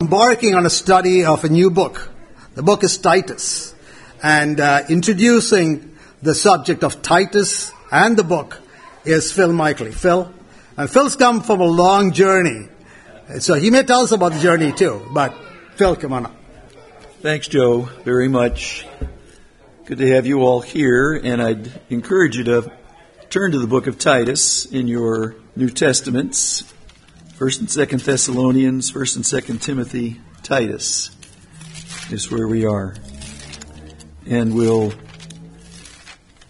embarking on a study of a new book. The book is Titus. And uh, introducing the subject of Titus and the book is Phil Michaely. Phil? And Phil's come from a long journey. So he may tell us about the journey too. But Phil, come on up. Thanks, Joe, very much. Good to have you all here. And I'd encourage you to turn to the book of Titus in your New Testaments. First and Second Thessalonians, First and Second Timothy, Titus is where we are, and we'll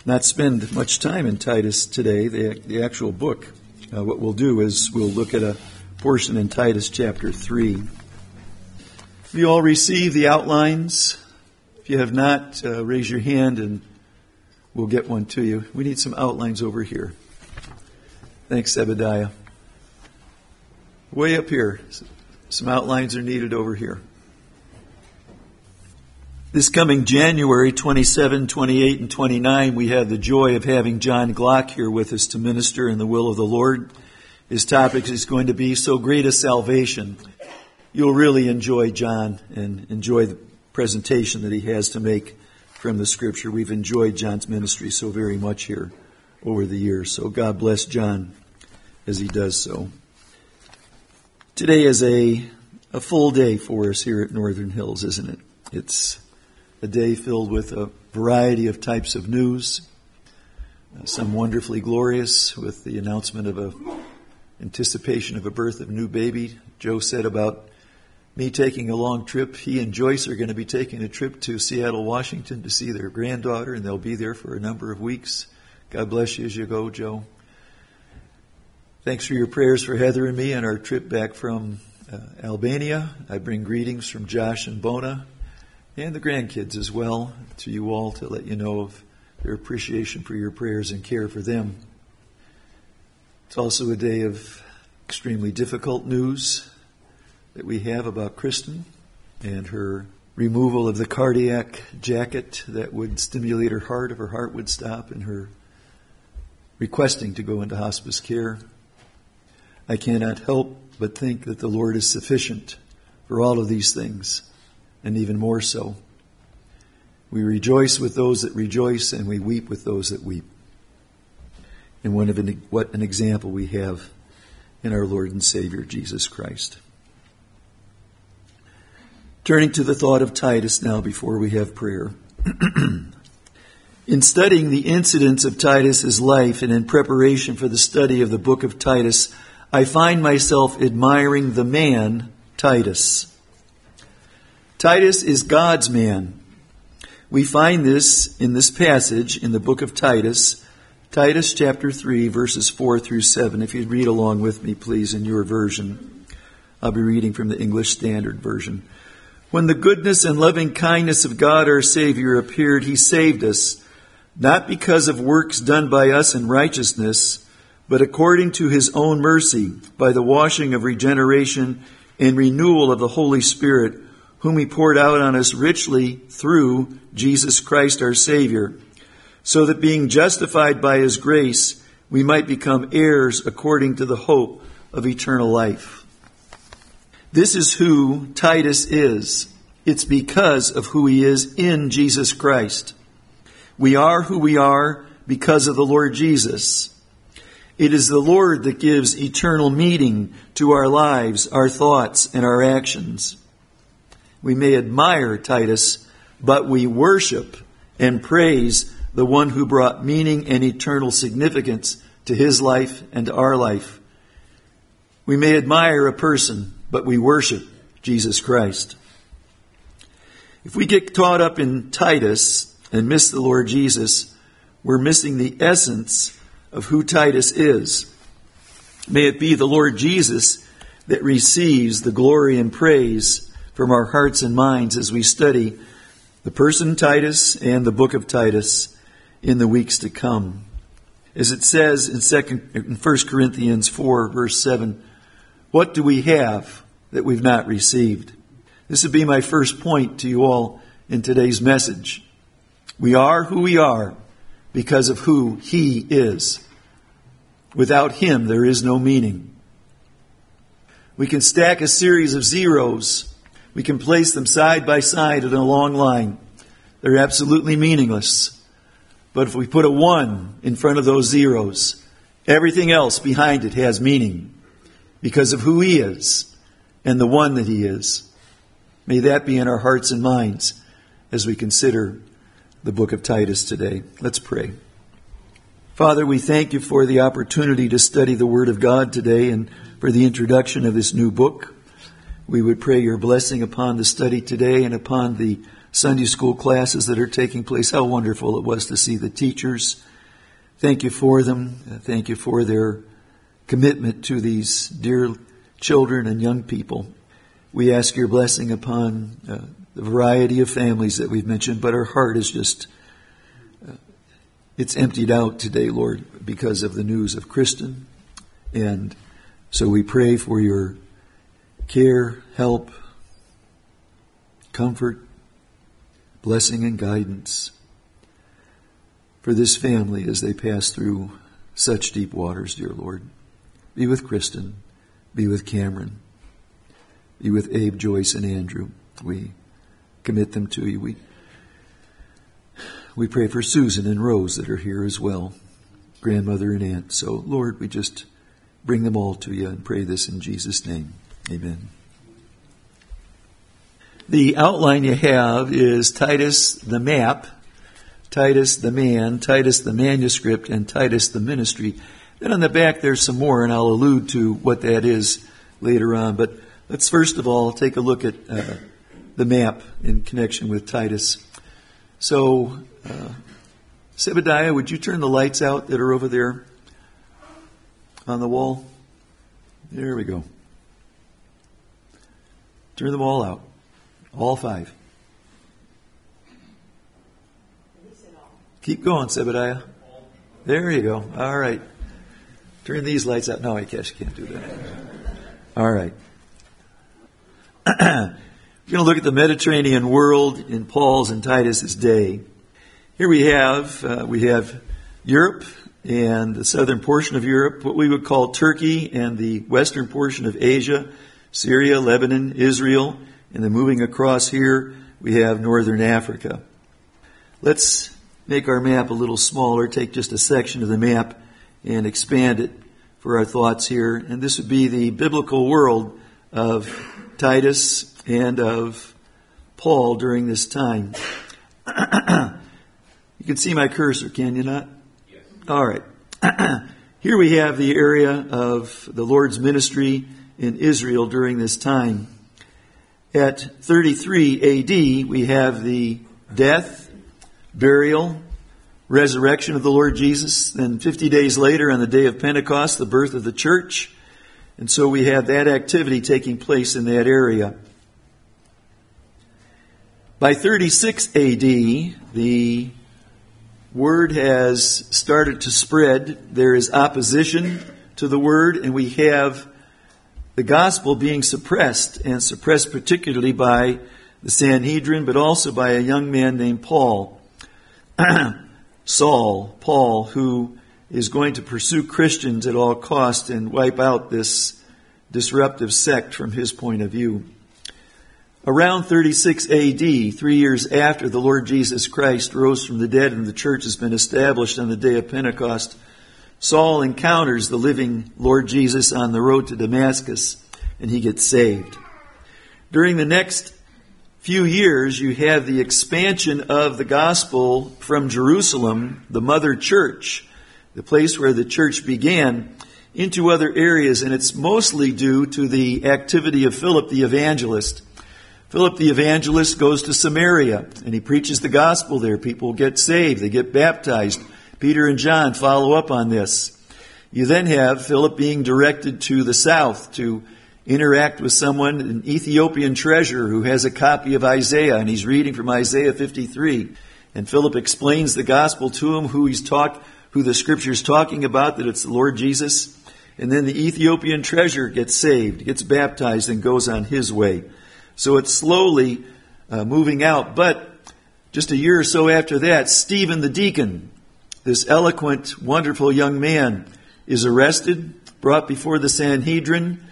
not spend much time in Titus today. The the actual book. Uh, what we'll do is we'll look at a portion in Titus chapter three. Have you all received the outlines? If you have not, uh, raise your hand and we'll get one to you. We need some outlines over here. Thanks, Zebediah. Way up here. Some outlines are needed over here. This coming January 27, 28, and 29, we have the joy of having John Glock here with us to minister in the will of the Lord. His topic is going to be So Great a Salvation. You'll really enjoy John and enjoy the presentation that he has to make from the scripture. We've enjoyed John's ministry so very much here over the years. So God bless John as he does so. Today is a, a full day for us here at Northern Hills, isn't it? It's a day filled with a variety of types of news, uh, some wonderfully glorious with the announcement of a anticipation of a birth of a new baby. Joe said about me taking a long trip. He and Joyce are going to be taking a trip to Seattle, Washington to see their granddaughter, and they'll be there for a number of weeks. God bless you as you go, Joe. Thanks for your prayers for Heather and me on our trip back from uh, Albania. I bring greetings from Josh and Bona and the grandkids as well to you all to let you know of their appreciation for your prayers and care for them. It's also a day of extremely difficult news that we have about Kristen and her removal of the cardiac jacket that would stimulate her heart if her heart would stop and her requesting to go into hospice care. I cannot help but think that the Lord is sufficient for all of these things, and even more so. We rejoice with those that rejoice, and we weep with those that weep. And what an, what an example we have in our Lord and Savior, Jesus Christ. Turning to the thought of Titus now before we have prayer. in studying the incidents of Titus's life and in preparation for the study of the book of Titus, I find myself admiring the man, Titus. Titus is God's man. We find this in this passage in the book of Titus, Titus chapter 3, verses 4 through 7. If you'd read along with me, please, in your version. I'll be reading from the English Standard Version. When the goodness and loving kindness of God our Savior appeared, He saved us, not because of works done by us in righteousness, but according to his own mercy, by the washing of regeneration and renewal of the Holy Spirit, whom he poured out on us richly through Jesus Christ our Savior, so that being justified by his grace, we might become heirs according to the hope of eternal life. This is who Titus is. It's because of who he is in Jesus Christ. We are who we are because of the Lord Jesus. It is the Lord that gives eternal meaning to our lives, our thoughts, and our actions. We may admire Titus, but we worship and praise the one who brought meaning and eternal significance to his life and to our life. We may admire a person, but we worship Jesus Christ. If we get caught up in Titus and miss the Lord Jesus, we're missing the essence of who Titus is. May it be the Lord Jesus that receives the glory and praise from our hearts and minds as we study the person Titus and the book of Titus in the weeks to come. As it says in second in 1 Corinthians 4 verse 7, what do we have that we've not received? This would be my first point to you all in today's message. We are who we are because of who He is. Without Him, there is no meaning. We can stack a series of zeros We can place them side by side in a long line. They're absolutely meaningless. But if we put a one in front of those zeros, everything else behind it has meaning because of who He is and the one that He is. May that be in our hearts and minds as we consider the book of Titus today. Let's pray. Father, we thank you for the opportunity to study the Word of God today and for the introduction of this new book. We would pray your blessing upon the study today and upon the Sunday school classes that are taking place. How wonderful it was to see the teachers. Thank you for them. Thank you for their commitment to these dear children and young people. We ask your blessing upon uh, the variety of families that we've mentioned, but our heart is just, uh, it's emptied out today, Lord, because of the news of Kristen. And so we pray for your care, help, comfort, blessing, and guidance for this family as they pass through such deep waters, dear Lord. Be with Kristen. Be with Cameron. Be with Abe, Joyce, and Andrew. We commit them to you. We, we pray for Susan and Rose that are here as well, grandmother and aunt. So, Lord, we just bring them all to you and pray this in Jesus' name. Amen. The outline you have is Titus the map, Titus the man, Titus the manuscript, and Titus the ministry. Then on the back there's some more, and I'll allude to what that is later on. But let's first of all take a look at uh, the map in connection with Titus. So, uh, Zebediah, would you turn the lights out that are over there on the wall? There we go. Turn them all out. All five. Keep going, Zebediah. There you go. All right. Turn these lights out. No, I guess you can't do that. All right. We're going to look at the Mediterranean world in Paul's and Titus's day. Here we have uh, we have Europe and the southern portion of Europe, what we would call Turkey, and the western portion of Asia, Syria, Lebanon, Israel, and then moving across here we have northern Africa. Let's make our map a little smaller. Take just a section of the map and expand it for our thoughts here. And this would be the biblical world of Titus and of Paul during this time. you can see my cursor, can you not? Yes. All right. Here we have the area of the Lord's ministry in Israel during this time. At 33 AD, we have the death, burial, resurrection of the Lord Jesus. Then 50 days later, on the day of Pentecost, the birth of the church. And so we have that activity taking place in that area. By 36 AD, the word has started to spread. There is opposition to the word, and we have the gospel being suppressed, and suppressed particularly by the Sanhedrin, but also by a young man named Paul. Saul, Paul, who is going to pursue Christians at all cost and wipe out this disruptive sect from his point of view. Around 36 AD, three years after the Lord Jesus Christ rose from the dead and the church has been established on the day of Pentecost, Saul encounters the living Lord Jesus on the road to Damascus and he gets saved. During the next few years, you have the expansion of the gospel from Jerusalem, the mother church, the place where the church began, into other areas, and it's mostly due to the activity of Philip the evangelist. Philip the evangelist goes to Samaria and he preaches the gospel there. People get saved, they get baptized. Peter and John follow up on this. You then have Philip being directed to the south to interact with someone, an Ethiopian treasurer who has a copy of Isaiah, and he's reading from Isaiah 53. And Philip explains the gospel to him, who he's talked, who the scripture's talking about, that it's the Lord Jesus. And then the Ethiopian treasurer gets saved, gets baptized, and goes on his way. So it's slowly uh, moving out. But just a year or so after that, Stephen the deacon, this eloquent, wonderful young man, is arrested, brought before the Sanhedrin,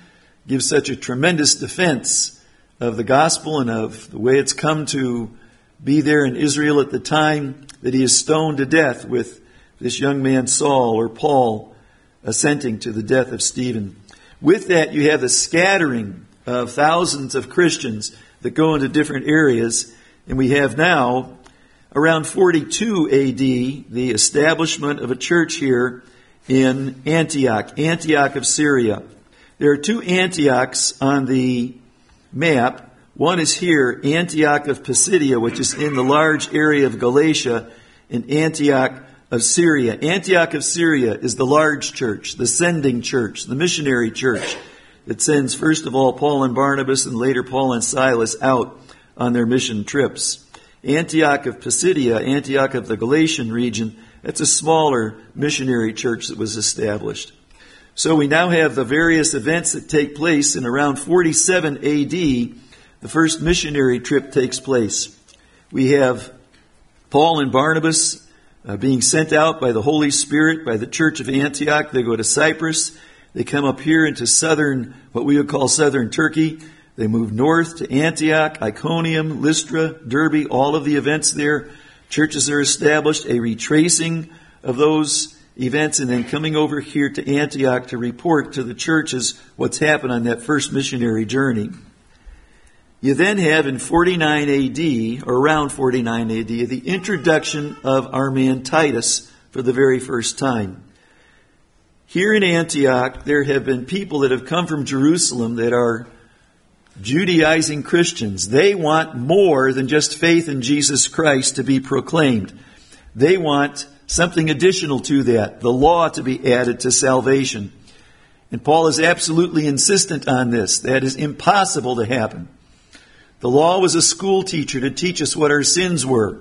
gives such a tremendous defense of the gospel and of the way it's come to be there in Israel at the time that he is stoned to death with this young man Saul or Paul assenting to the death of Stephen. With that, you have the scattering of thousands of Christians that go into different areas, and we have now, around 42 AD, the establishment of a church here in Antioch, Antioch of Syria. There are two Antiochs on the map. One is here, Antioch of Pisidia, which is in the large area of Galatia, and Antioch of Syria. Antioch of Syria is the large church, the sending church, the missionary church that sends first of all Paul and Barnabas and later Paul and Silas out on their mission trips. Antioch of Pisidia, Antioch of the Galatian region, that's a smaller missionary church that was established. So we now have the various events that take place in around 47 AD. The first missionary trip takes place. We have Paul and Barnabas uh, being sent out by the Holy Spirit by the church of Antioch. They go to Cyprus. They come up here into southern, what we would call southern Turkey. They move north to Antioch, Iconium, Lystra, Derbe, all of the events there. Churches are established, a retracing of those events, and then coming over here to Antioch to report to the churches what's happened on that first missionary journey. You then have in 49 AD, or around 49 AD, the introduction of our man Titus for the very first time. Here in Antioch, there have been people that have come from Jerusalem that are Judaizing Christians. They want more than just faith in Jesus Christ to be proclaimed. They want something additional to that, the law to be added to salvation. And Paul is absolutely insistent on this. That is impossible to happen. The law was a school teacher to teach us what our sins were.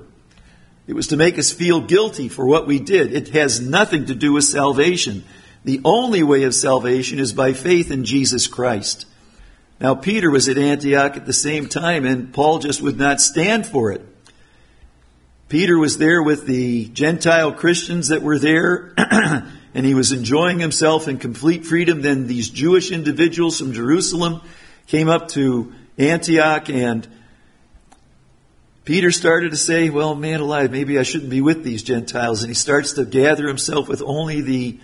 It was to make us feel guilty for what we did. It has nothing to do with salvation. The only way of salvation is by faith in Jesus Christ. Now, Peter was at Antioch at the same time, and Paul just would not stand for it. Peter was there with the Gentile Christians that were there, and he was enjoying himself in complete freedom. Then these Jewish individuals from Jerusalem came up to Antioch, and Peter started to say, Well, man alive, maybe I shouldn't be with these Gentiles. And he starts to gather himself with only the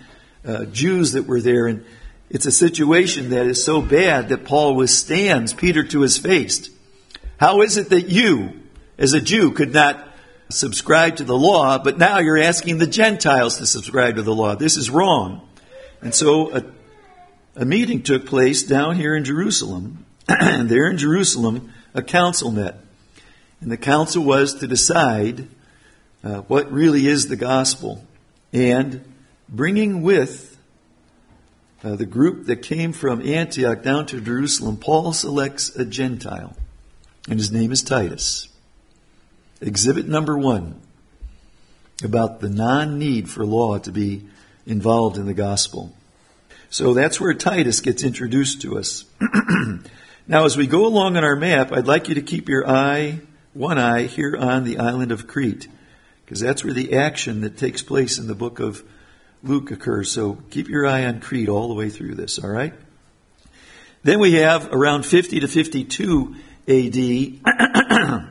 uh, Jews that were there. And it's a situation that is so bad that Paul withstands Peter to his face. How is it that you, as a Jew, could not subscribe to the law, but now you're asking the Gentiles to subscribe to the law? This is wrong. And so a, a meeting took place down here in Jerusalem and there in Jerusalem, a council met. And the council was to decide uh, what really is the gospel. And bringing with uh, the group that came from Antioch down to Jerusalem, Paul selects a Gentile. And his name is Titus. Exhibit number one about the non need for law to be involved in the gospel. So that's where Titus gets introduced to us. Now, as we go along on our map, I'd like you to keep your eye, one eye, here on the island of Crete, because that's where the action that takes place in the book of Luke occurs. So keep your eye on Crete all the way through this, all right? Then we have around 50 to 52 AD,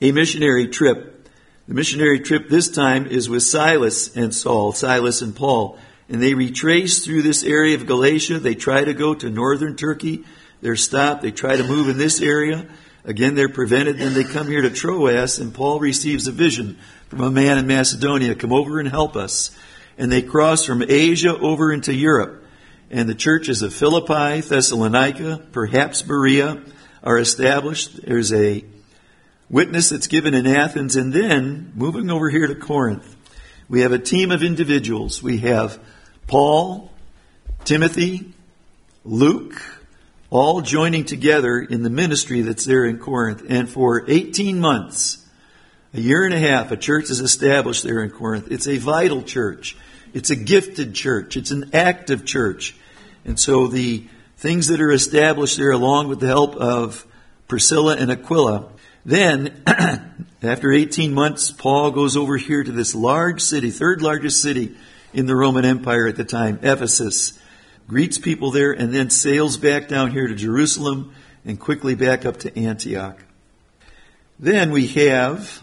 a missionary trip. The missionary trip this time is with Silas and Saul, Silas and Paul. And they retrace through this area of Galatia. They try to go to northern Turkey they're stopped. They try to move in this area. Again, they're prevented. Then they come here to Troas, and Paul receives a vision from a man in Macedonia come over and help us. And they cross from Asia over into Europe. And the churches of Philippi, Thessalonica, perhaps Berea are established. There's a witness that's given in Athens. And then, moving over here to Corinth, we have a team of individuals. We have Paul, Timothy, Luke, all joining together in the ministry that's there in Corinth. And for 18 months, a year and a half, a church is established there in Corinth. It's a vital church. It's a gifted church. It's an active church. And so the things that are established there, along with the help of Priscilla and Aquila, then, after 18 months, Paul goes over here to this large city, third largest city in the Roman Empire at the time, Ephesus greets people there, and then sails back down here to Jerusalem and quickly back up to Antioch. Then we have,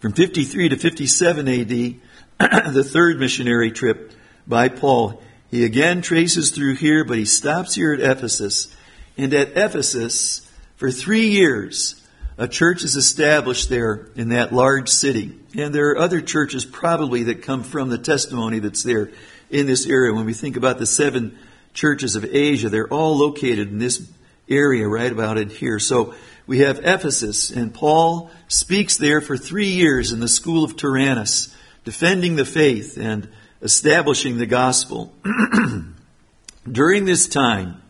from 53 to 57 AD, the third missionary trip by Paul. He again traces through here, but he stops here at Ephesus. And at Ephesus, for three years, a church is established there in that large city. And there are other churches probably that come from the testimony that's there in this area. When we think about the seven churches of Asia, they're all located in this area right about in here. So we have Ephesus, and Paul speaks there for three years in the school of Tyrannus, defending the faith and establishing the gospel. During this time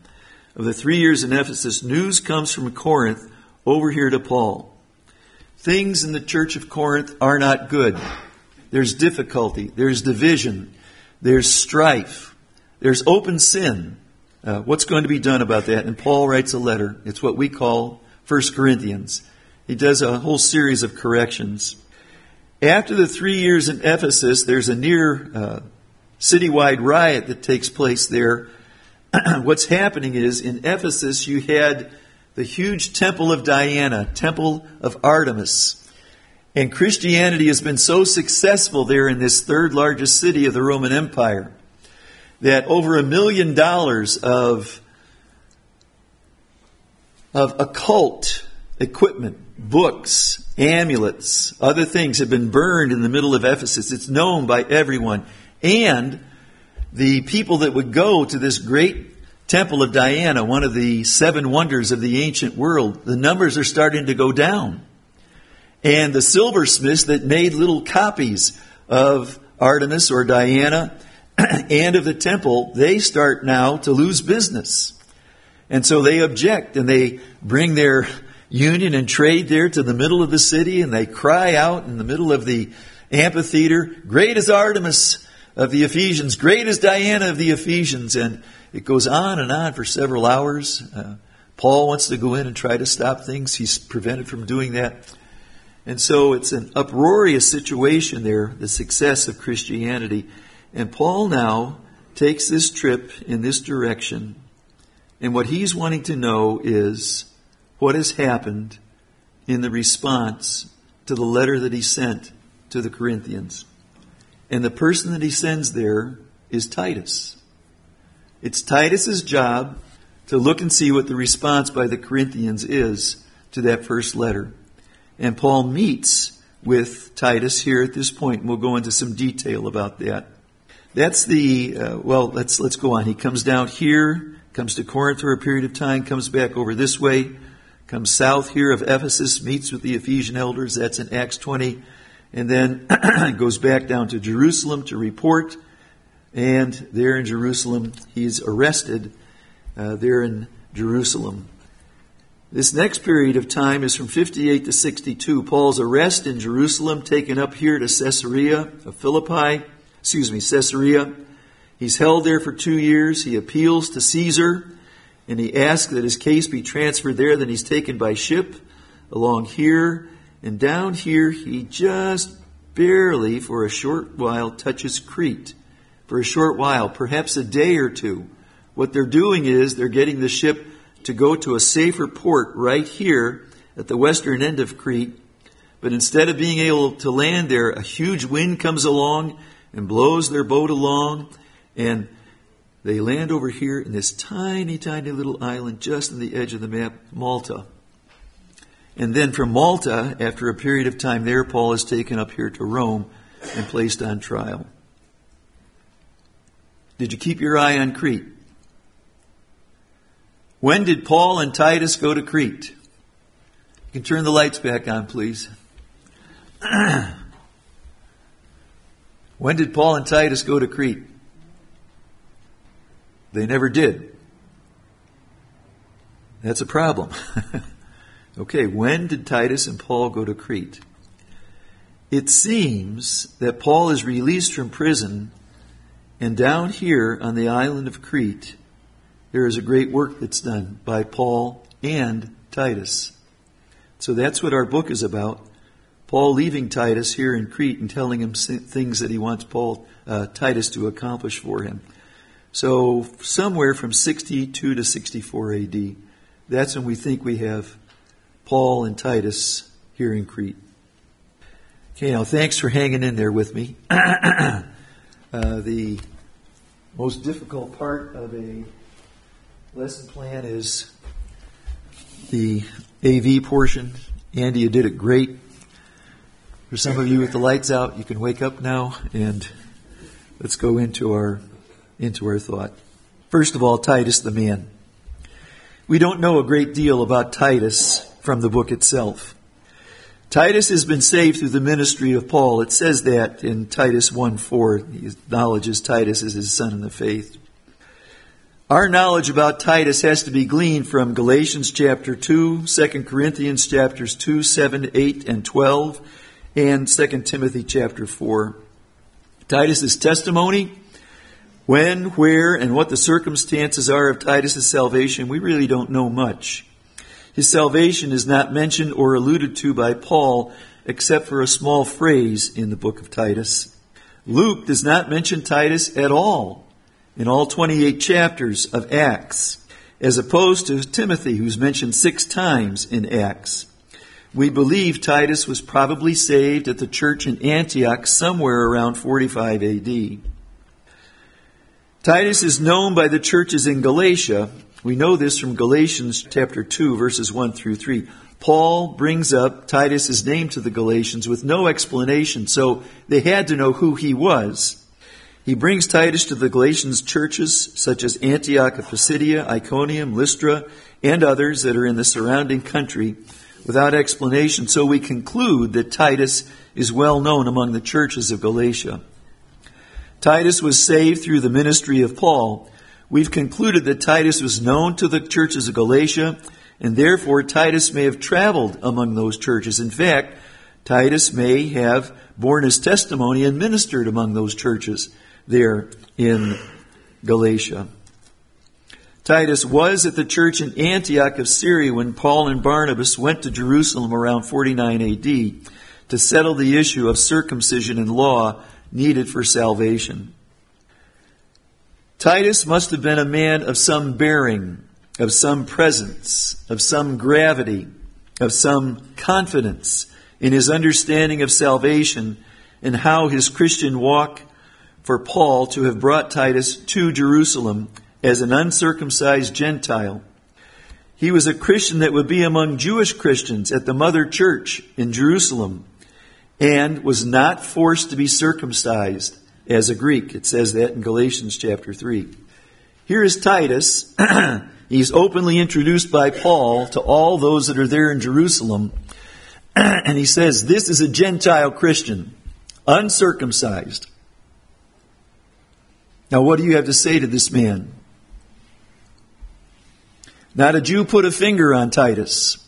of the three years in Ephesus, news comes from Corinth over here to Paul. Things in the church of Corinth are not good. There's difficulty, there's division, there's strife, there's open sin. Uh, what's going to be done about that? And Paul writes a letter. It's what we call 1 Corinthians. He does a whole series of corrections. After the three years in Ephesus, there's a near uh, citywide riot that takes place there. What's happening is in Ephesus, you had the huge temple of Diana, temple of Artemis. And Christianity has been so successful there in this third largest city of the Roman Empire that over a million dollars of, of occult equipment, books, amulets, other things have been burned in the middle of Ephesus. It's known by everyone. And the people that would go to this great temple of Diana, one of the seven wonders of the ancient world, the numbers are starting to go down. And the silversmiths that made little copies of Artemis or Diana and of the temple, they start now to lose business. And so they object and they bring their union and trade there to the middle of the city and they cry out in the middle of the amphitheater, Great is Artemis of the Ephesians, great is Diana of the Ephesians. And it goes on and on for several hours. Uh, Paul wants to go in and try to stop things. He's prevented from doing that. And so it's an uproarious situation there, the success of Christianity. And Paul now takes this trip in this direction. And what he's wanting to know is what has happened in the response to the letter that he sent to the Corinthians. And the person that he sends there is Titus. It's Titus's job to look and see what the response by the Corinthians is to that first letter. And Paul meets with Titus here at this point, and we'll go into some detail about that. That's the uh, well. Let's let's go on. He comes down here, comes to Corinth for a period of time, comes back over this way, comes south here of Ephesus, meets with the Ephesian elders. That's in Acts 20. And then goes back down to Jerusalem to report. And there in Jerusalem, he's arrested uh, there in Jerusalem. This next period of time is from 58 to 62. Paul's arrest in Jerusalem, taken up here to Caesarea of Philippi, excuse me, Caesarea. He's held there for two years. He appeals to Caesar and he asks that his case be transferred there. Then he's taken by ship along here. And down here, he just barely, for a short while, touches Crete. For a short while, perhaps a day or two. What they're doing is they're getting the ship to go to a safer port right here at the western end of Crete. But instead of being able to land there, a huge wind comes along and blows their boat along. And they land over here in this tiny, tiny little island just on the edge of the map, Malta. And then from Malta, after a period of time there, Paul is taken up here to Rome and placed on trial. Did you keep your eye on Crete? When did Paul and Titus go to Crete? You can turn the lights back on, please. when did Paul and Titus go to Crete? They never did. That's a problem. okay, when did Titus and Paul go to Crete? It seems that Paul is released from prison, and down here on the island of Crete, there is a great work that's done by Paul and Titus. So that's what our book is about. Paul leaving Titus here in Crete and telling him things that he wants Paul uh, Titus to accomplish for him. So somewhere from 62 to 64 AD, that's when we think we have Paul and Titus here in Crete. Okay, now thanks for hanging in there with me. uh, the most difficult part of a lesson plan is the AV portion. Andy, you did it great. For some of you with the lights out, you can wake up now and let's go into our into our thought. First of all, Titus the man. We don't know a great deal about Titus from the book itself. Titus has been saved through the ministry of Paul. It says that in Titus 1 4. He acknowledges Titus as his son in the faith. Our knowledge about Titus has to be gleaned from Galatians chapter 2, 2 Corinthians chapters 2, 7, 8, and 12, and 2 Timothy chapter 4. Titus's testimony, when, where, and what the circumstances are of Titus's salvation, we really don't know much. His salvation is not mentioned or alluded to by Paul except for a small phrase in the book of Titus. Luke does not mention Titus at all in all 28 chapters of Acts, as opposed to Timothy, who's mentioned six times in Acts. We believe Titus was probably saved at the church in Antioch somewhere around 45 AD. Titus is known by the churches in Galatia. We know this from Galatians chapter 2 verses 1 through 3. Paul brings up Titus's name to the Galatians with no explanation, so they had to know who he was. He brings Titus to the Galatians churches such as Antioch of Pisidia, Iconium, Lystra, and others that are in the surrounding country without explanation. So we conclude that Titus is well known among the churches of Galatia. Titus was saved through the ministry of Paul. We've concluded that Titus was known to the churches of Galatia, and therefore Titus may have traveled among those churches. In fact, Titus may have borne his testimony and ministered among those churches there in Galatia. Titus was at the church in Antioch of Syria when Paul and Barnabas went to Jerusalem around 49 AD to settle the issue of circumcision and law needed for salvation. Titus must have been a man of some bearing, of some presence, of some gravity, of some confidence in his understanding of salvation and how his Christian walk for Paul to have brought Titus to Jerusalem as an uncircumcised Gentile. He was a Christian that would be among Jewish Christians at the mother church in Jerusalem and was not forced to be circumcised as a Greek. It says that in Galatians chapter 3. Here is Titus. He's openly introduced by Paul to all those that are there in Jerusalem. and he says, This is a Gentile Christian, uncircumcised. Now, what do you have to say to this man? Not a Jew put a finger on Titus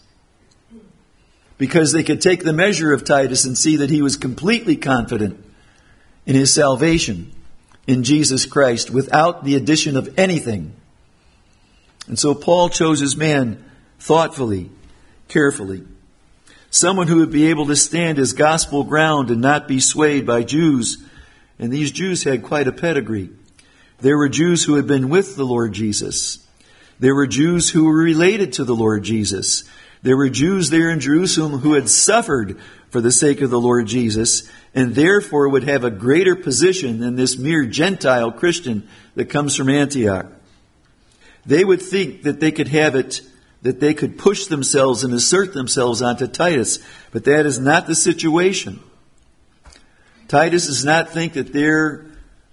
because they could take the measure of Titus and see that he was completely confident in his salvation in Jesus Christ without the addition of anything. And so Paul chose his man thoughtfully, carefully. Someone who would be able to stand his gospel ground and not be swayed by Jews. And these Jews had quite a pedigree. There were Jews who had been with the Lord Jesus. There were Jews who were related to the Lord Jesus. There were Jews there in Jerusalem who had suffered for the sake of the Lord Jesus and therefore would have a greater position than this mere Gentile Christian that comes from Antioch. They would think that they could have it, that they could push themselves and assert themselves onto Titus, but that is not the situation. Titus does not think that their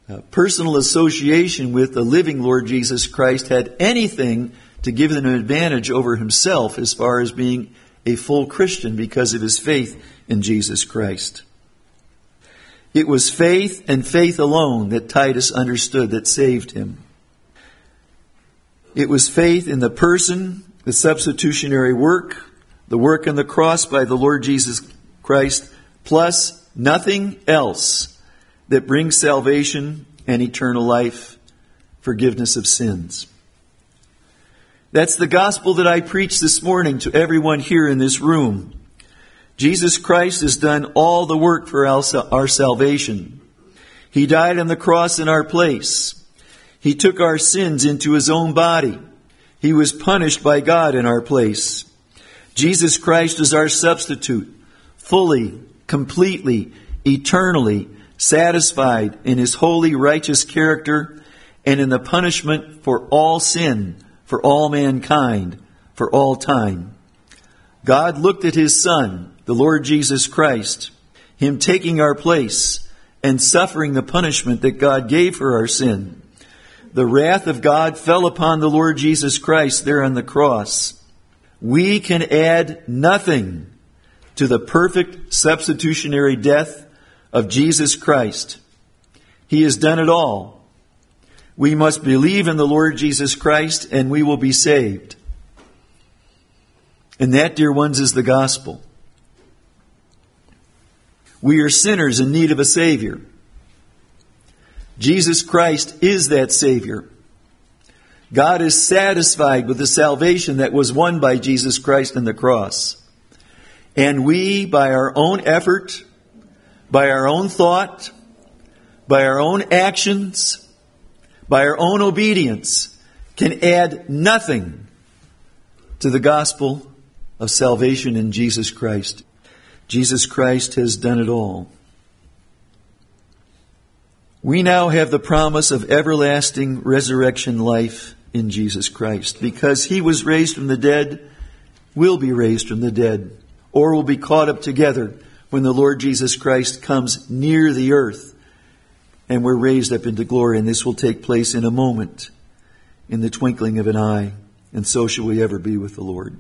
uh, personal association with the living Lord Jesus Christ had anything to give them an advantage over himself as far as being a full Christian because of his faith in Jesus Christ. It was faith and faith alone that Titus understood that saved him. It was faith in the person, the substitutionary work, the work on the cross by the Lord Jesus Christ, plus nothing else that brings salvation and eternal life, forgiveness of sins. That's the gospel that I preach this morning to everyone here in this room. Jesus Christ has done all the work for our salvation. He died on the cross in our place. He took our sins into his own body. He was punished by God in our place. Jesus Christ is our substitute, fully, completely, eternally satisfied in his holy, righteous character and in the punishment for all sin, for all mankind, for all time. God looked at his Son, the Lord Jesus Christ, him taking our place and suffering the punishment that God gave for our sin. The wrath of God fell upon the Lord Jesus Christ there on the cross. We can add nothing to the perfect substitutionary death of Jesus Christ. He has done it all. We must believe in the Lord Jesus Christ and we will be saved. And that, dear ones, is the gospel. We are sinners in need of a Savior. Jesus Christ is that Savior. God is satisfied with the salvation that was won by Jesus Christ on the cross. And we, by our own effort, by our own thought, by our own actions, by our own obedience, can add nothing to the gospel of salvation in Jesus Christ. Jesus Christ has done it all. We now have the promise of everlasting resurrection life in Jesus Christ. Because he was raised from the dead, will be raised from the dead, or will be caught up together when the Lord Jesus Christ comes near the earth and we're raised up into glory. And this will take place in a moment, in the twinkling of an eye. And so shall we ever be with the Lord.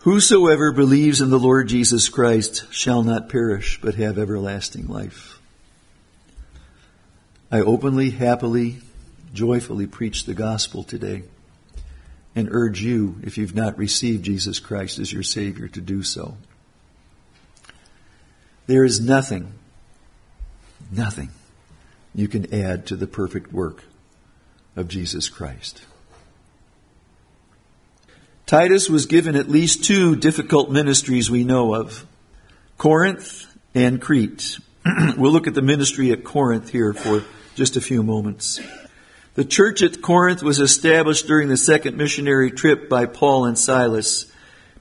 Whosoever believes in the Lord Jesus Christ shall not perish, but have everlasting life. I openly, happily, joyfully preach the gospel today and urge you, if you've not received Jesus Christ as your Savior, to do so. There is nothing, nothing you can add to the perfect work of Jesus Christ. Titus was given at least two difficult ministries we know of Corinth and Crete. we'll look at the ministry at Corinth here for just a few moments. The church at Corinth was established during the second missionary trip by Paul and Silas,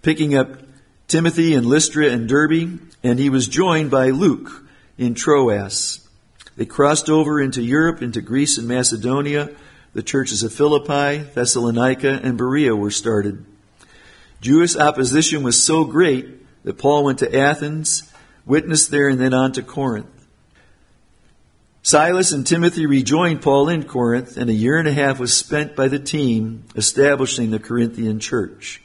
picking up Timothy in Lystra and Derbe, and he was joined by Luke in Troas. They crossed over into Europe, into Greece and Macedonia. The churches of Philippi, Thessalonica, and Berea were started. Jewish opposition was so great that Paul went to Athens, witnessed there, and then on to Corinth. Silas and Timothy rejoined Paul in Corinth, and a year and a half was spent by the team establishing the Corinthian church.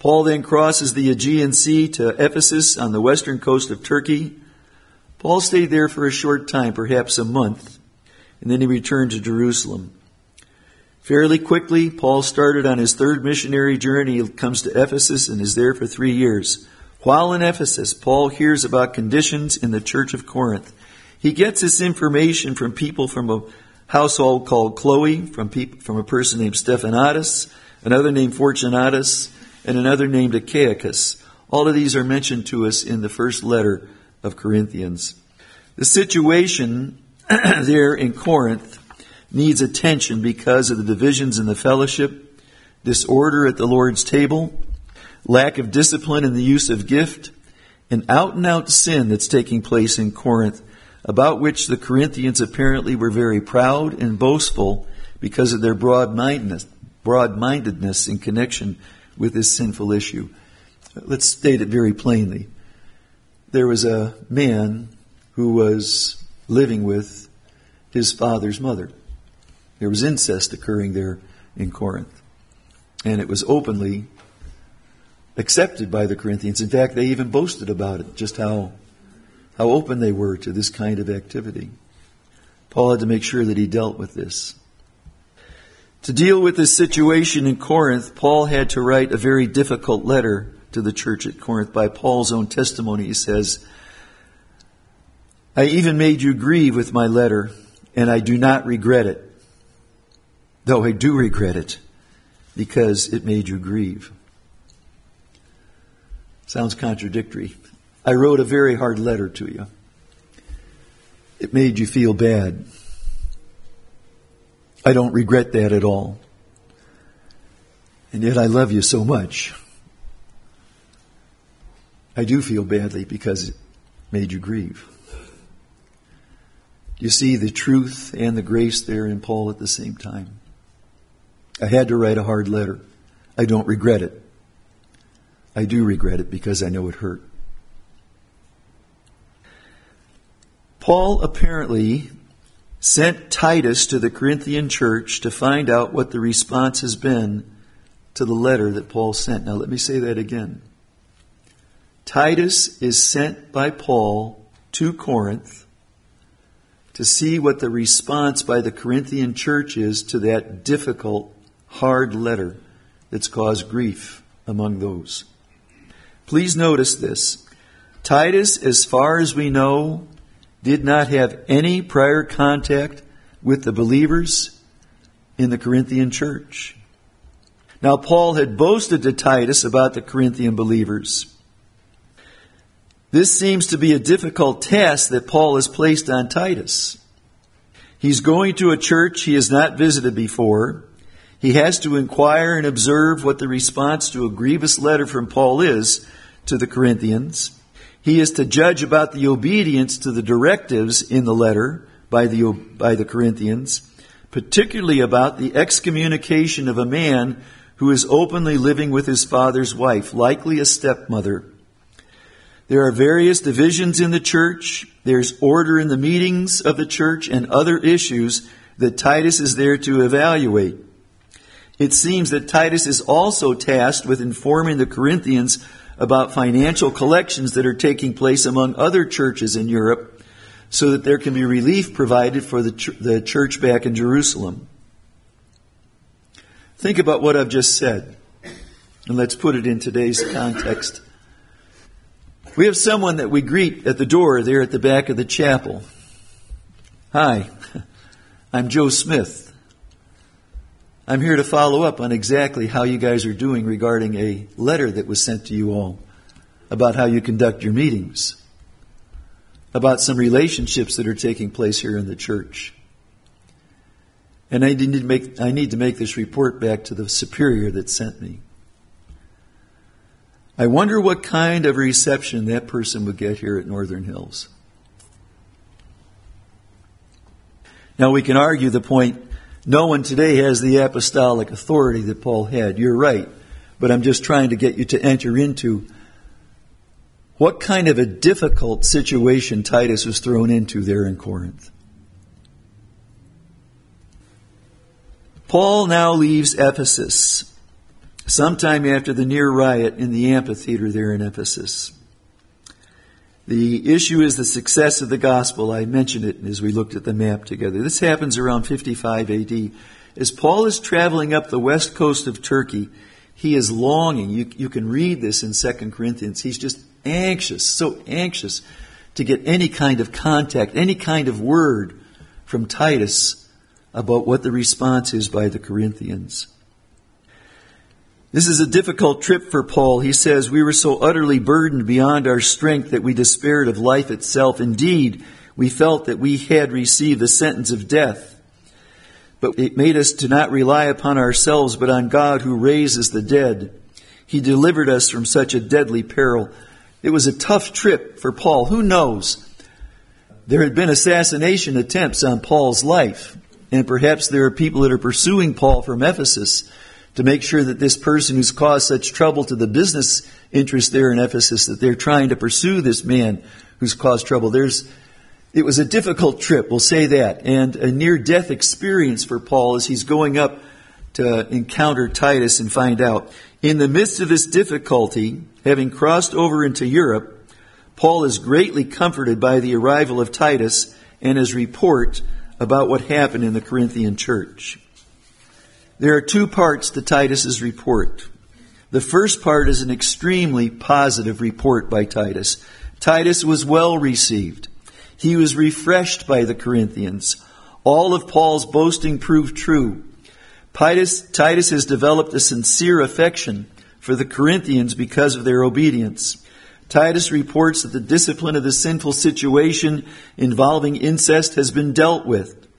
Paul then crosses the Aegean Sea to Ephesus on the western coast of Turkey. Paul stayed there for a short time, perhaps a month, and then he returned to Jerusalem. Fairly quickly, Paul started on his third missionary journey. He comes to Ephesus and is there for three years. While in Ephesus, Paul hears about conditions in the church of Corinth. He gets this information from people from a household called Chloe, from, people, from a person named Stephanas, another named Fortunatus, and another named Achaicus. All of these are mentioned to us in the first letter of Corinthians. The situation there in Corinth needs attention because of the divisions in the fellowship, disorder at the Lord's table, lack of discipline in the use of gift, and out and out sin that's taking place in Corinth, about which the Corinthians apparently were very proud and boastful because of their broad mindedness, broad mindedness in connection with this sinful issue. Let's state it very plainly. There was a man who was living with his father's mother. There was incest occurring there in Corinth. And it was openly accepted by the Corinthians. In fact, they even boasted about it, just how, how open they were to this kind of activity. Paul had to make sure that he dealt with this. To deal with this situation in Corinth, Paul had to write a very difficult letter to the church at Corinth. By Paul's own testimony, he says, I even made you grieve with my letter, and I do not regret it though I do regret it because it made you grieve. Sounds contradictory. I wrote a very hard letter to you. It made you feel bad. I don't regret that at all. And yet I love you so much. I do feel badly because it made you grieve. You see the truth and the grace there in Paul at the same time. I had to write a hard letter. I don't regret it. I do regret it because I know it hurt. Paul apparently sent Titus to the Corinthian church to find out what the response has been to the letter that Paul sent. Now, let me say that again. Titus is sent by Paul to Corinth to see what the response by the Corinthian church is to that difficult, hard letter that's caused grief among those. Please notice this. Titus, as far as we know, did not have any prior contact with the believers in the Corinthian church. Now, Paul had boasted to Titus about the Corinthian believers. This seems to be a difficult task that Paul has placed on Titus. He's going to a church he has not visited before. He has to inquire and observe what the response to a grievous letter from Paul is to the Corinthians. He is to judge about the obedience to the directives in the letter by the, by the Corinthians, particularly about the excommunication of a man who is openly living with his father's wife, likely a stepmother. There are various divisions in the church. There's order in the meetings of the church and other issues that Titus is there to evaluate. It seems that Titus is also tasked with informing the Corinthians about financial collections that are taking place among other churches in Europe so that there can be relief provided for the, ch- the church back in Jerusalem. Think about what I've just said, and let's put it in today's context. We have someone that we greet at the door there at the back of the chapel. Hi, I'm Joe Smith. I'm here to follow up on exactly how you guys are doing regarding a letter that was sent to you all about how you conduct your meetings, about some relationships that are taking place here in the church. And I need to make, I need to make this report back to the superior that sent me. I wonder what kind of reception that person would get here at Northern Hills. Now we can argue the point no one today has the apostolic authority that Paul had. You're right. But I'm just trying to get you to enter into what kind of a difficult situation Titus was thrown into there in Corinth. Paul now leaves Ephesus sometime after the near riot in the amphitheater there in Ephesus. The issue is the success of the gospel. I mentioned it as we looked at the map together. This happens around 55 AD. As Paul is traveling up the west coast of Turkey, he is longing. You, you can read this in 2 Corinthians. He's just anxious, so anxious to get any kind of contact, any kind of word from Titus about what the response is by the Corinthians. This is a difficult trip for Paul. He says, We were so utterly burdened beyond our strength that we despaired of life itself. Indeed, we felt that we had received the sentence of death. But it made us to not rely upon ourselves, but on God who raises the dead. He delivered us from such a deadly peril. It was a tough trip for Paul. Who knows? There had been assassination attempts on Paul's life, and perhaps there are people that are pursuing Paul from Ephesus to make sure that this person who's caused such trouble to the business interest there in Ephesus, that they're trying to pursue this man who's caused trouble. There's, it was a difficult trip, we'll say that, and a near death experience for Paul as he's going up to encounter Titus and find out. In the midst of this difficulty, having crossed over into Europe, Paul is greatly comforted by the arrival of Titus and his report about what happened in the Corinthian church. There are two parts to Titus's report. The first part is an extremely positive report by Titus. Titus was well received. He was refreshed by the Corinthians. All of Paul's boasting proved true. Titus, Titus has developed a sincere affection for the Corinthians because of their obedience. Titus reports that the discipline of the sinful situation involving incest has been dealt with.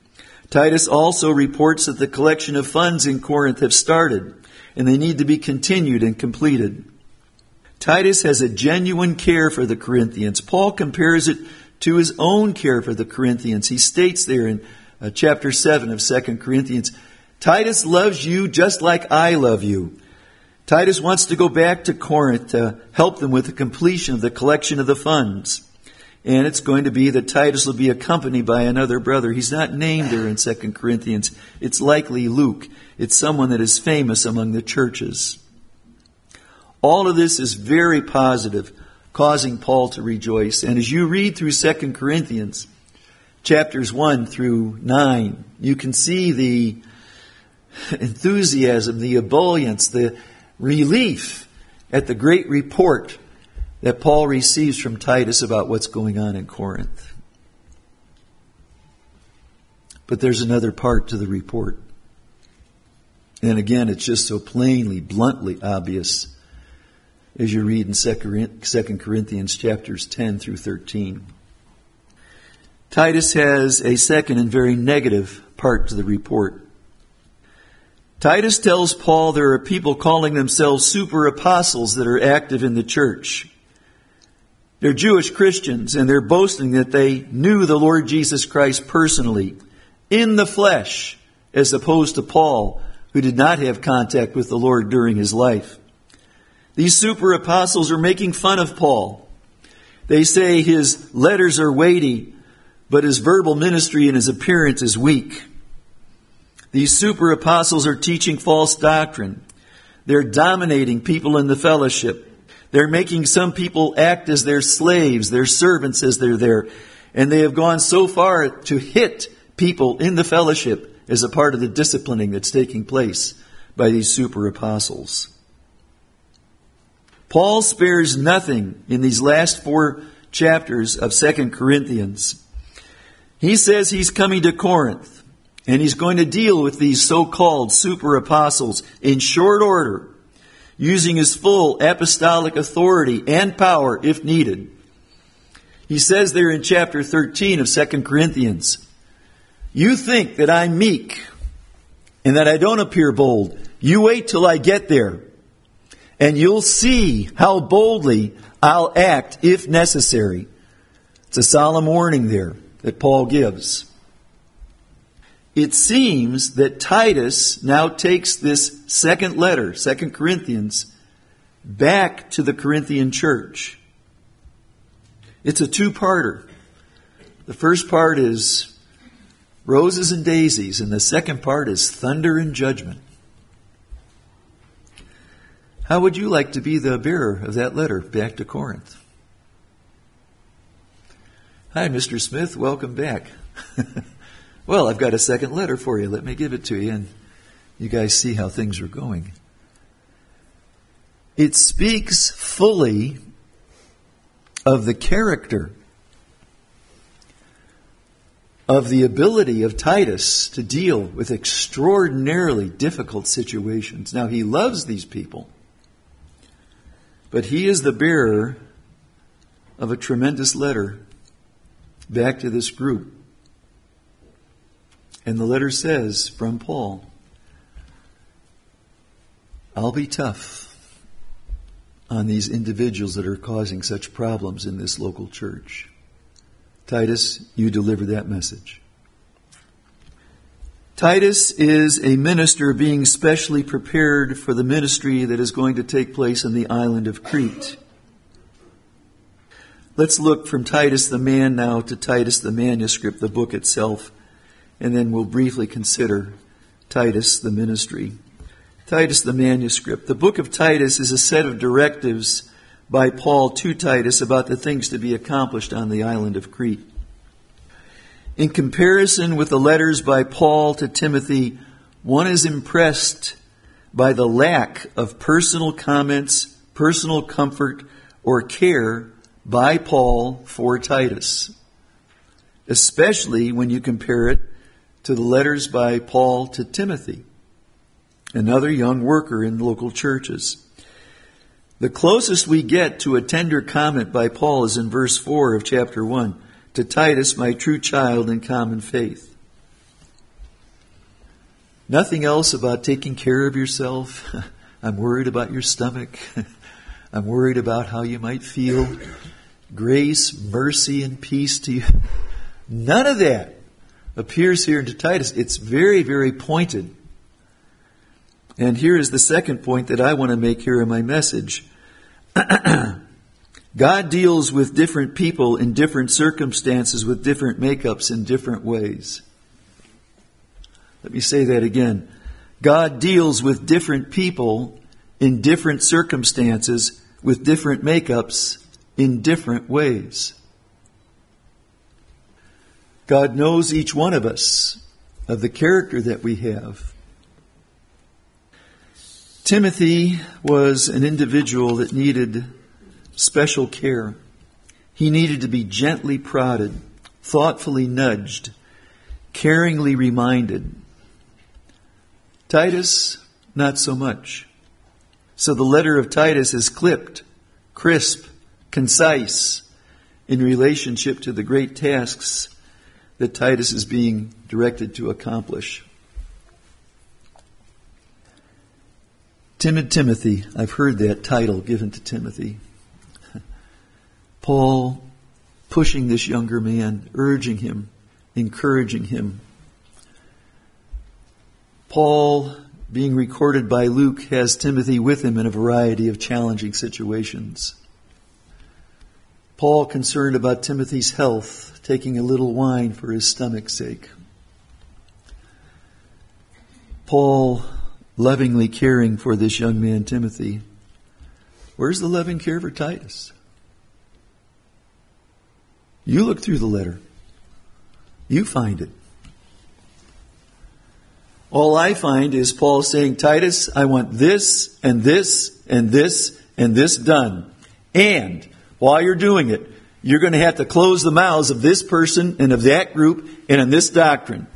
Titus also reports that the collection of funds in Corinth have started and they need to be continued and completed. Titus has a genuine care for the Corinthians. Paul compares it to his own care for the Corinthians. He states there in uh, chapter 7 of 2 Corinthians, Titus loves you just like I love you. Titus wants to go back to Corinth to help them with the completion of the collection of the funds. And it's going to be that Titus will be accompanied by another brother. He's not named there in 2 Corinthians. It's likely Luke. It's someone that is famous among the churches. All of this is very positive, causing Paul to rejoice. And as you read through 2 Corinthians, chapters 1 through 9, you can see the enthusiasm, the ebullience, the relief at the great report that Paul receives from Titus about what's going on in Corinth. But there's another part to the report. And again, it's just so plainly, bluntly obvious as you read in 2 Corinthians chapters 10 through 13. Titus has a second and very negative part to the report. Titus tells Paul there are people calling themselves super apostles that are active in the church. They're Jewish Christians and they're boasting that they knew the Lord Jesus Christ personally in the flesh as opposed to Paul who did not have contact with the Lord during his life. These super apostles are making fun of Paul. They say his letters are weighty, but his verbal ministry and his appearance is weak. These super apostles are teaching false doctrine. They're dominating people in the fellowship. They're making some people act as their slaves, their servants as they're there. And they have gone so far to hit people in the fellowship as a part of the disciplining that's taking place by these super apostles. Paul spares nothing in these last four chapters of Second Corinthians. He says he's coming to Corinth and he's going to deal with these so-called super apostles in short order using his full apostolic authority and power if needed. He says there in chapter 13 of 2 Corinthians, You think that I'm meek and that I don't appear bold. You wait till I get there, and you'll see how boldly I'll act if necessary. It's a solemn warning there that Paul gives it seems that Titus now takes this second letter, Second Corinthians, back to the Corinthian church. It's a two-parter. The first part is roses and daisies, and the second part is thunder and judgment. How would you like to be the bearer of that letter back to Corinth? Hi, Mr. Smith. Welcome back. Well, I've got a second letter for you. Let me give it to you, and you guys see how things are going. It speaks fully of the character, of the ability of Titus to deal with extraordinarily difficult situations. Now, he loves these people, but he is the bearer of a tremendous letter back to this group. And the letter says from Paul, I'll be tough on these individuals that are causing such problems in this local church. Titus, you deliver that message. Titus is a minister being specially prepared for the ministry that is going to take place on the island of Crete. Let's look from Titus the man now to Titus the manuscript, the book itself and then we'll briefly consider Titus, the ministry. Titus, the manuscript. The book of Titus is a set of directives by Paul to Titus about the things to be accomplished on the island of Crete. In comparison with the letters by Paul to Timothy, one is impressed by the lack of personal comments, personal comfort, or care by Paul for Titus, especially when you compare it to the letters by Paul to Timothy, another young worker in local churches. The closest we get to a tender comment by Paul is in verse 4 of chapter 1 to Titus, my true child in common faith. Nothing else about taking care of yourself. I'm worried about your stomach. I'm worried about how you might feel. Grace, mercy, and peace to you. None of that appears here in Titus. It's very, very pointed. And here is the second point that I want to make here in my message. God deals with different people in different circumstances with different makeups in different ways. Let me say that again. God deals with different people in different circumstances with different makeups in different ways. God knows each one of us of the character that we have. Timothy was an individual that needed special care. He needed to be gently prodded, thoughtfully nudged, caringly reminded. Titus, not so much. So the letter of Titus is clipped, crisp, concise in relationship to the great tasks that Titus is being directed to accomplish. Timid Timothy, I've heard that title given to Timothy. Paul pushing this younger man, urging him, encouraging him. Paul, being recorded by Luke, has Timothy with him in a variety of challenging situations. Paul concerned about Timothy's health, taking a little wine for his stomach's sake. Paul lovingly caring for this young man, Timothy. Where's the loving care for Titus? You look through the letter. You find it. All I find is Paul saying, Titus, I want this and this and this and this done. And while you're doing it, you're going to have to close the mouths of this person and of that group and in this doctrine.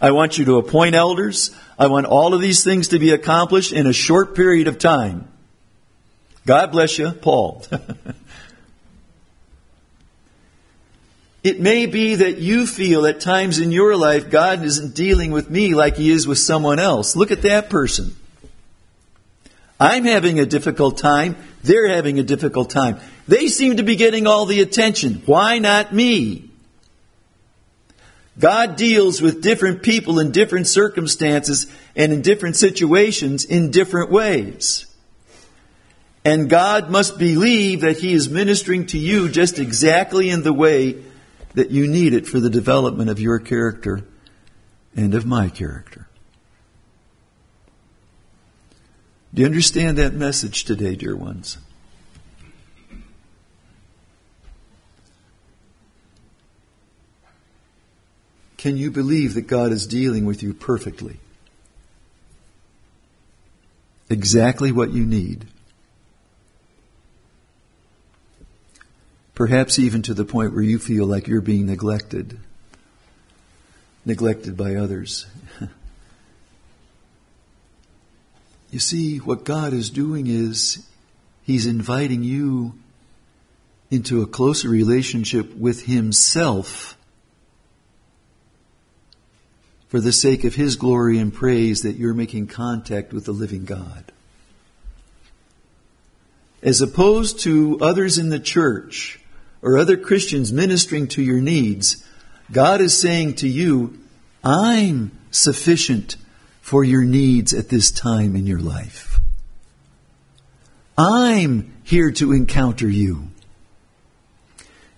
I want you to appoint elders. I want all of these things to be accomplished in a short period of time. God bless you, Paul. It may be that you feel at times in your life God isn't dealing with me like He is with someone else. Look at that person. I'm having a difficult time. They're having a difficult time. They seem to be getting all the attention. Why not me? God deals with different people in different circumstances and in different situations in different ways. And God must believe that He is ministering to you just exactly in the way that you need it for the development of your character and of my character. Do you understand that message today, dear ones? Can you believe that God is dealing with you perfectly? Exactly what you need. Perhaps even to the point where you feel like you're being neglected, neglected by others. you see, what God is doing is He's inviting you into a closer relationship with Himself for the sake of His glory and praise that you're making contact with the living God. As opposed to others in the church or other Christians ministering to your needs, God is saying to you, I'm sufficient for your needs at this time in your life. I'm here to encounter you.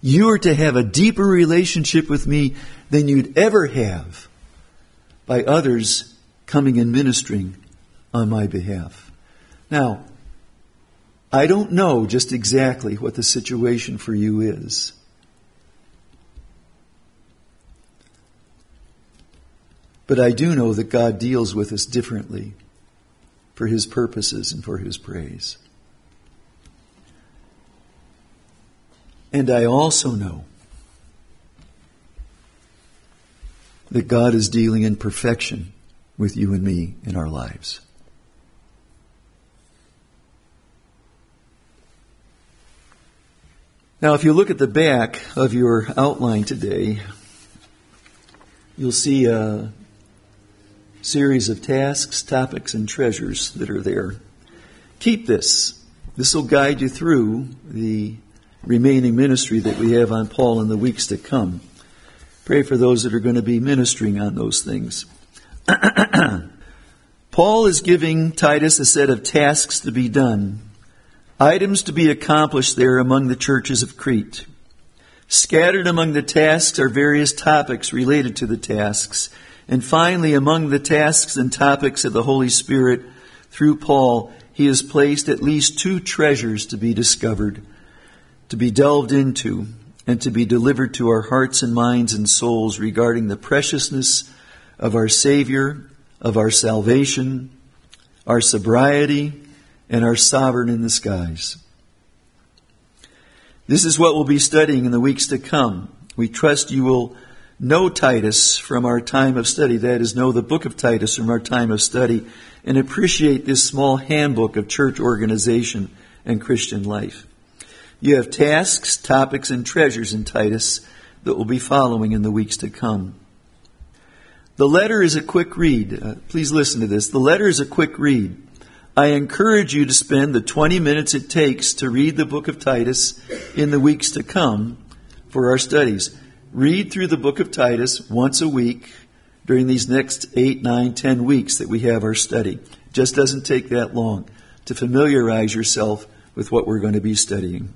You are to have a deeper relationship with me than you'd ever have by others coming and ministering on my behalf. Now, I don't know just exactly what the situation for you is. But I do know that God deals with us differently for His purposes and for His praise. And I also know that God is dealing in perfection with you and me in our lives. Now, if you look at the back of your outline today, you'll see a, series of tasks, topics, and treasures that are there. Keep this. This will guide you through the remaining ministry that we have on Paul in the weeks to come. Pray for those that are going to be ministering on those things. Paul is giving Titus a set of tasks to be done, items to be accomplished there among the churches of Crete. Scattered among the tasks are various topics related to the tasks. And finally, among the tasks and topics of the Holy Spirit through Paul, he has placed at least two treasures to be discovered, to be delved into, and to be delivered to our hearts and minds and souls regarding the preciousness of our Savior, of our salvation, our sobriety, and our sovereign in the skies. This is what we'll be studying in the weeks to come. We trust you will know Titus from our time of study. That is, know the book of Titus from our time of study and appreciate this small handbook of church organization and Christian life. You have tasks, topics, and treasures in Titus that will be following in the weeks to come. The letter is a quick read. Uh, please listen to this. The letter is a quick read. I encourage you to spend the 20 minutes it takes to read the book of Titus in the weeks to come for our studies. Read through the book of Titus once a week during these next eight, nine, ten weeks that we have our study. It just doesn't take that long to familiarize yourself with what we're going to be studying.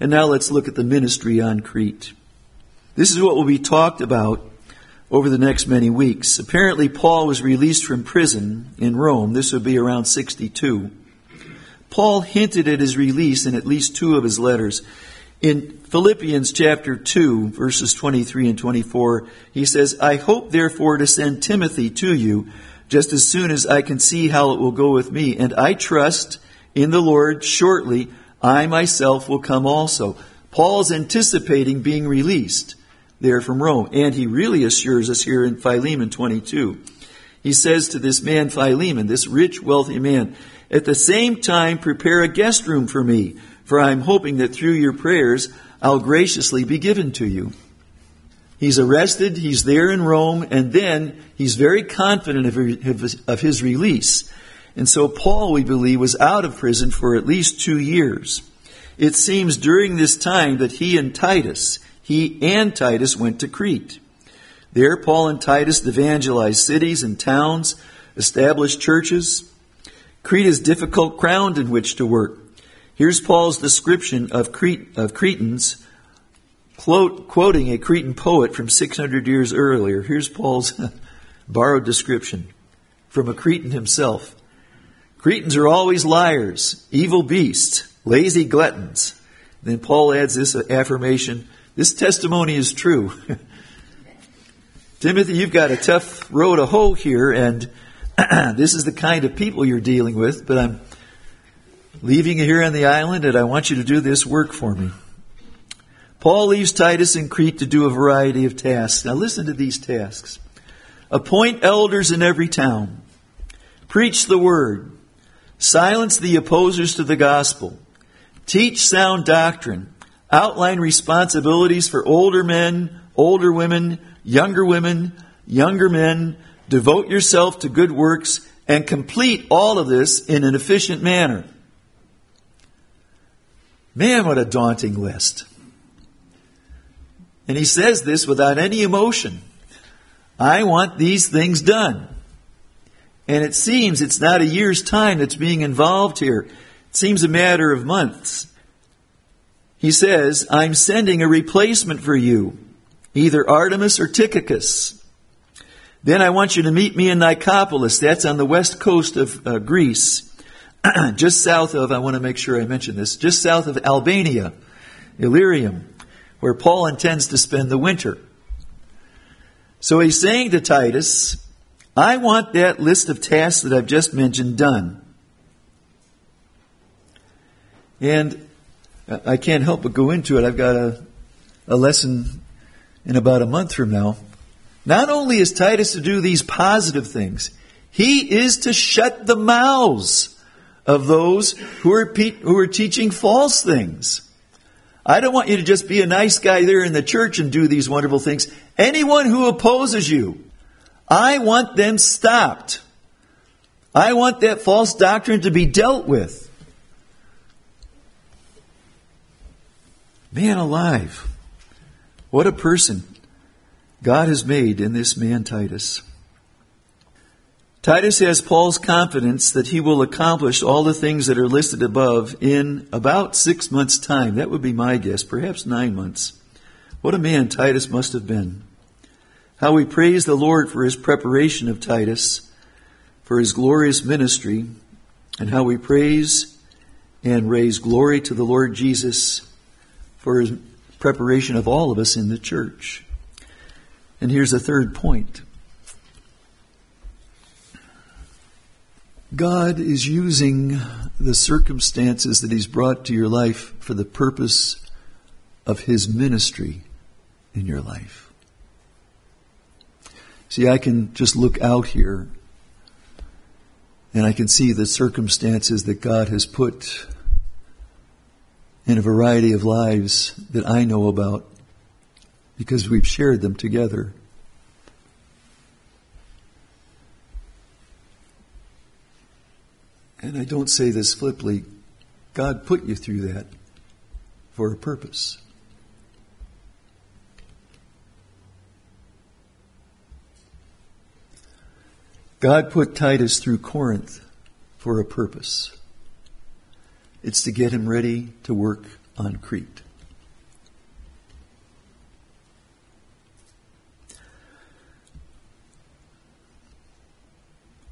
And now let's look at the ministry on Crete. This is what will be talked about over the next many weeks. Apparently, Paul was released from prison in Rome. This would be around 62. Paul hinted at his release in at least two of his letters. In Philippians chapter 2, verses 23 and 24, he says, I hope therefore to send Timothy to you just as soon as I can see how it will go with me. And I trust in the Lord shortly I myself will come also. Paul's anticipating being released there from Rome. And he really assures us here in Philemon 22. He says to this man Philemon, this rich, wealthy man, at the same time prepare a guest room for me, for I am hoping that through your prayers I'll graciously be given to you. He's arrested, he's there in Rome, and then he's very confident of his release. And so Paul, we believe, was out of prison for at least two years. It seems during this time that he and Titus, he and Titus went to Crete. There, Paul and Titus evangelized cities and towns, established churches. Crete is difficult ground in which to work. Here's Paul's description of, Crete, of Cretans, quote, quoting a Cretan poet from 600 years earlier. Here's Paul's borrowed description from a Cretan himself. Cretans are always liars, evil beasts, lazy gluttons. Then Paul adds this affirmation this testimony is true. Timothy, you've got a tough row to hoe here, and this is the kind of people you're dealing with, but I'm leaving you here on the island, and I want you to do this work for me. Paul leaves Titus in Crete to do a variety of tasks. Now listen to these tasks. Appoint elders in every town. Preach the word. Silence the opposers to the gospel. Teach sound doctrine outline responsibilities for older men, older women, younger women, younger men. Devote yourself to good works and complete all of this in an efficient manner. Man, what a daunting list. And he says this without any emotion. I want these things done. And it seems it's not a year's time that's being involved here. It seems a matter of months. He says, I'm sending a replacement for you, either Artemas or Tychicus. Then I want you to meet me in Nicopolis. That's on the west coast of uh, Greece, just south of, I want to make sure I mention this, just south of Albania, Illyricum, where Paul intends to spend the winter. So he's saying to Titus, I want that list of tasks that I've just mentioned done. And I can't help but go into it. I've got a, a lesson in about a month from now. Not only is Titus to do these positive things, he is to shut the mouths of those who are, pe- who are teaching false things. I don't want you to just be a nice guy there in the church and do these wonderful things. Anyone who opposes you, I want them stopped. I want that false doctrine to be dealt with. Man alive. What a person God has made in this man Titus. Titus has Paul's confidence that he will accomplish all the things that are listed above in about six months' time. That would be my guess, perhaps nine months. What a man Titus must have been. How we praise the Lord for his preparation of Titus, for his glorious ministry, and how we praise and raise glory to the Lord Jesus for his preparation of all of us in the church. And here's a third point. God is using the circumstances that He's brought to your life for the purpose of His ministry in your life. See, I can just look out here and I can see the circumstances that God has put in a variety of lives that I know about because we've shared them together. And I don't say this flippantly. God put you through that for a purpose. God put Titus through Corinth for a purpose. It's to get him ready to work on Crete.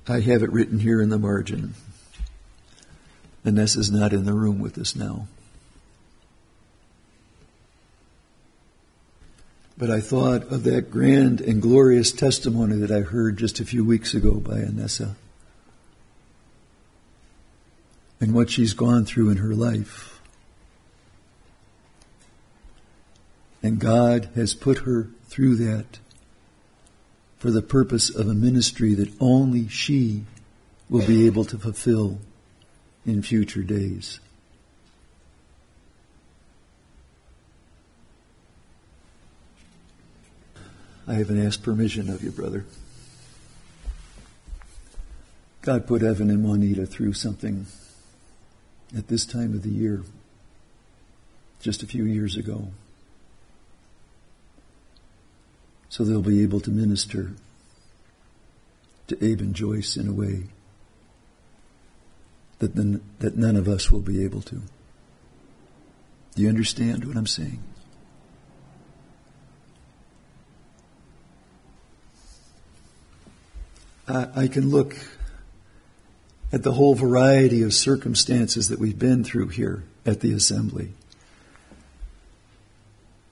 I have it written here in the margin. Vanessa's not in the room with us now. But I thought of that grand and glorious testimony that I heard just a few weeks ago by Vanessa and what she's gone through in her life. And God has put her through that for the purpose of a ministry that only she will be able to fulfill in future days. I haven't asked permission of you, brother. God put Evan and Juanita through something at this time of the year, just a few years ago. So they'll be able to minister to Abe and Joyce in a way that, the, that none of us will be able to. Do you understand what I'm saying? I, can look at the whole variety of circumstances that we've been through here at the assembly.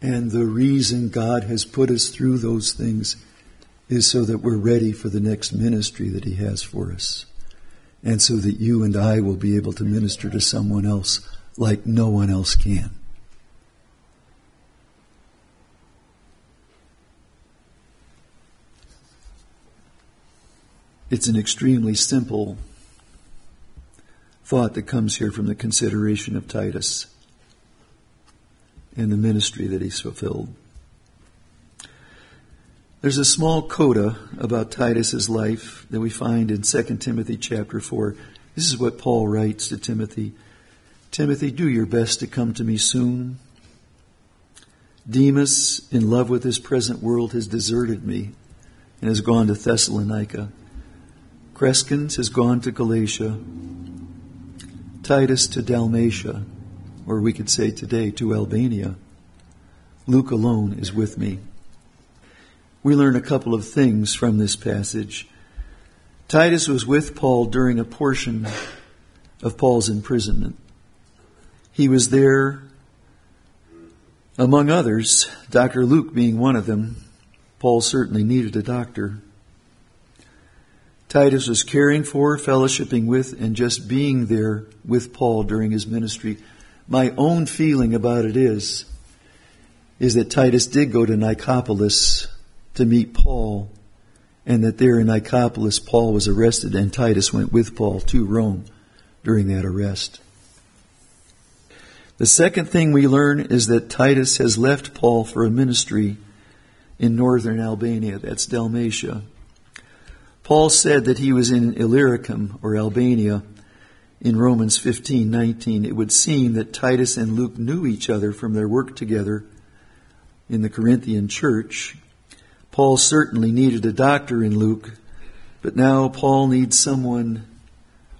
And the reason God has put us through those things is so that we're ready for the next ministry that He has for us. And so that you and I will be able to minister to someone else like no one else can. It's an extremely simple thought that comes here from the consideration of Titus and the ministry that he's fulfilled. There's a small coda about Titus's life that we find in 2 Timothy chapter 4. This is what Paul writes to Timothy. Timothy, do your best to come to me soon. Demas, in love with this present world, has deserted me and has gone to Thessalonica. Crescens has gone to Galatia. Titus to Dalmatia, or we could say today to Albania. Luke alone is with me. We learn a couple of things from this passage. Titus was with Paul during a portion of Paul's imprisonment. He was there, among others, Dr. Luke being one of them. Paul certainly needed a doctor. Titus was caring for, fellowshipping with, and just being there with Paul during his ministry. My own feeling about it is, is that Titus did go to Nicopolis to meet Paul, and that there in Nicopolis Paul was arrested, and Titus went with Paul to Rome during that arrest. The second thing we learn is that Titus has left Paul for a ministry in northern Albania, that's Dalmatia. Paul said that he was in Illyricum or Albania in Romans 15:19. It would seem that Titus and Luke knew each other from their work together in the Corinthian church. Paul certainly needed a doctor in Luke, but now Paul needs someone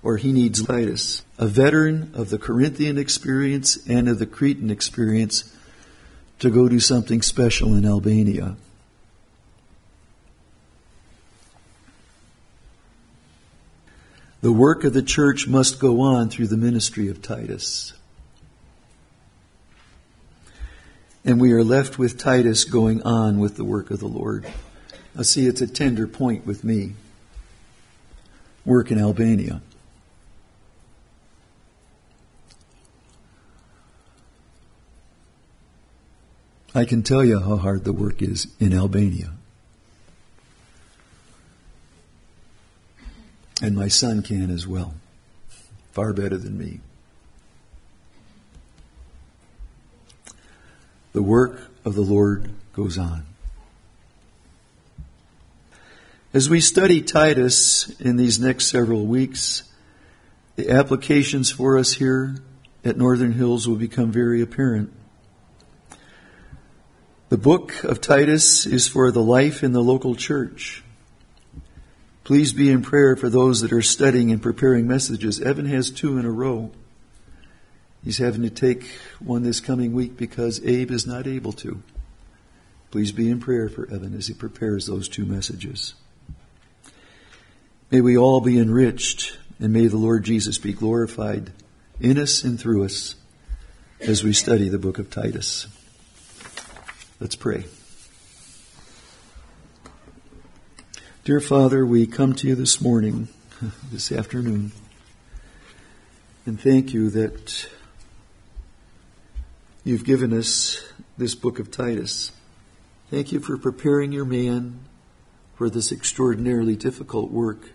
or he needs Titus, a veteran of the Corinthian experience and of the Cretan experience to go do something special in Albania. The work of the church must go on through the ministry of Titus. And we are left with Titus going on with the work of the Lord. I see it's a tender point with me. Work in Albania. I can tell you how hard the work is in Albania. And my son can as well. Far better than me. The work of the Lord goes on. As we study Titus in these next several weeks, the applications for us here at Northern Hills will become very apparent. The book of Titus is for the life in the local church. Please be in prayer for those that are studying and preparing messages. Evan has two in a row. He's having to take one this coming week because Abe is not able to. Please be in prayer for Evan as he prepares those two messages. May we all be enriched and may the Lord Jesus be glorified in us and through us as we study the book of Titus. Let's pray. Dear Father, we come to you this morning, this afternoon, and thank you that you've given us this book of Titus. Thank you for preparing your man for this extraordinarily difficult work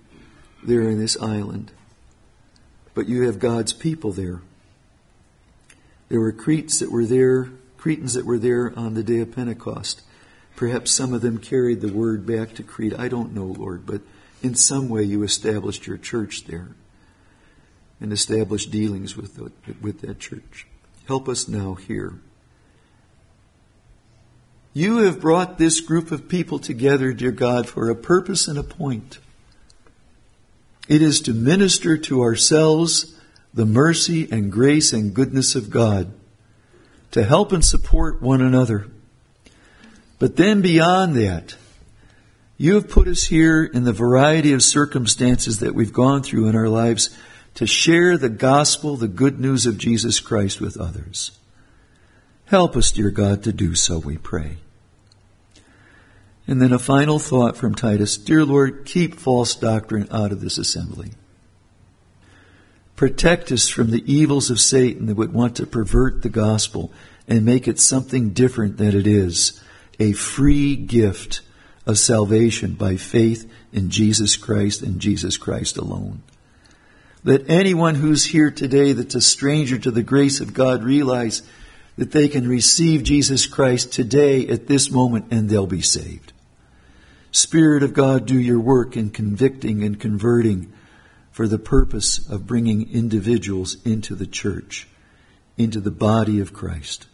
there in this island. But you have God's people there. There were Cretes that were there, Cretans that were there on the day of Pentecost. Perhaps some of them carried the word back to Crete. I don't know, Lord, but in some way you established your church there and established dealings with, the, with that church. Help us now here. You have brought this group of people together, dear God, for a purpose and a point. It is to minister to ourselves the mercy and grace and goodness of God, to help and support one another but then beyond that, you have put us here in the variety of circumstances that we've gone through in our lives to share the gospel, the good news of Jesus Christ with others. Help us, dear God, to do so, we pray. And then a final thought from Titus. Dear Lord, keep false doctrine out of this assembly. Protect us from the evils of Satan that would want to pervert the gospel and make it something different than it is a free gift of salvation by faith in Jesus Christ and Jesus Christ alone. Let anyone who's here today that's a stranger to the grace of God realize that they can receive Jesus Christ today at this moment and they'll be saved. Spirit of God, do your work in convicting and converting for the purpose of bringing individuals into the church, into the body of Christ.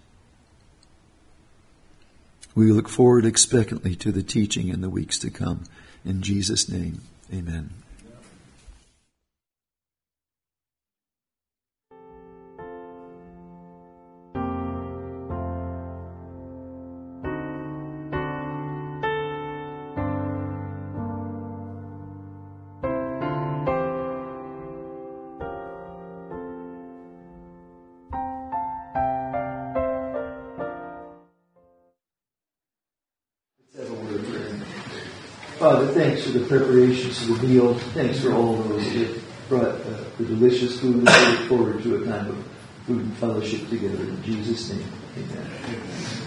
We look forward expectantly to the teaching in the weeks to come. In Jesus' name, amen. Thanks for the preparations for the meal. Thanks for all those that brought uh, the delicious food. We look forward to a time of food and fellowship together. In Jesus' name, amen.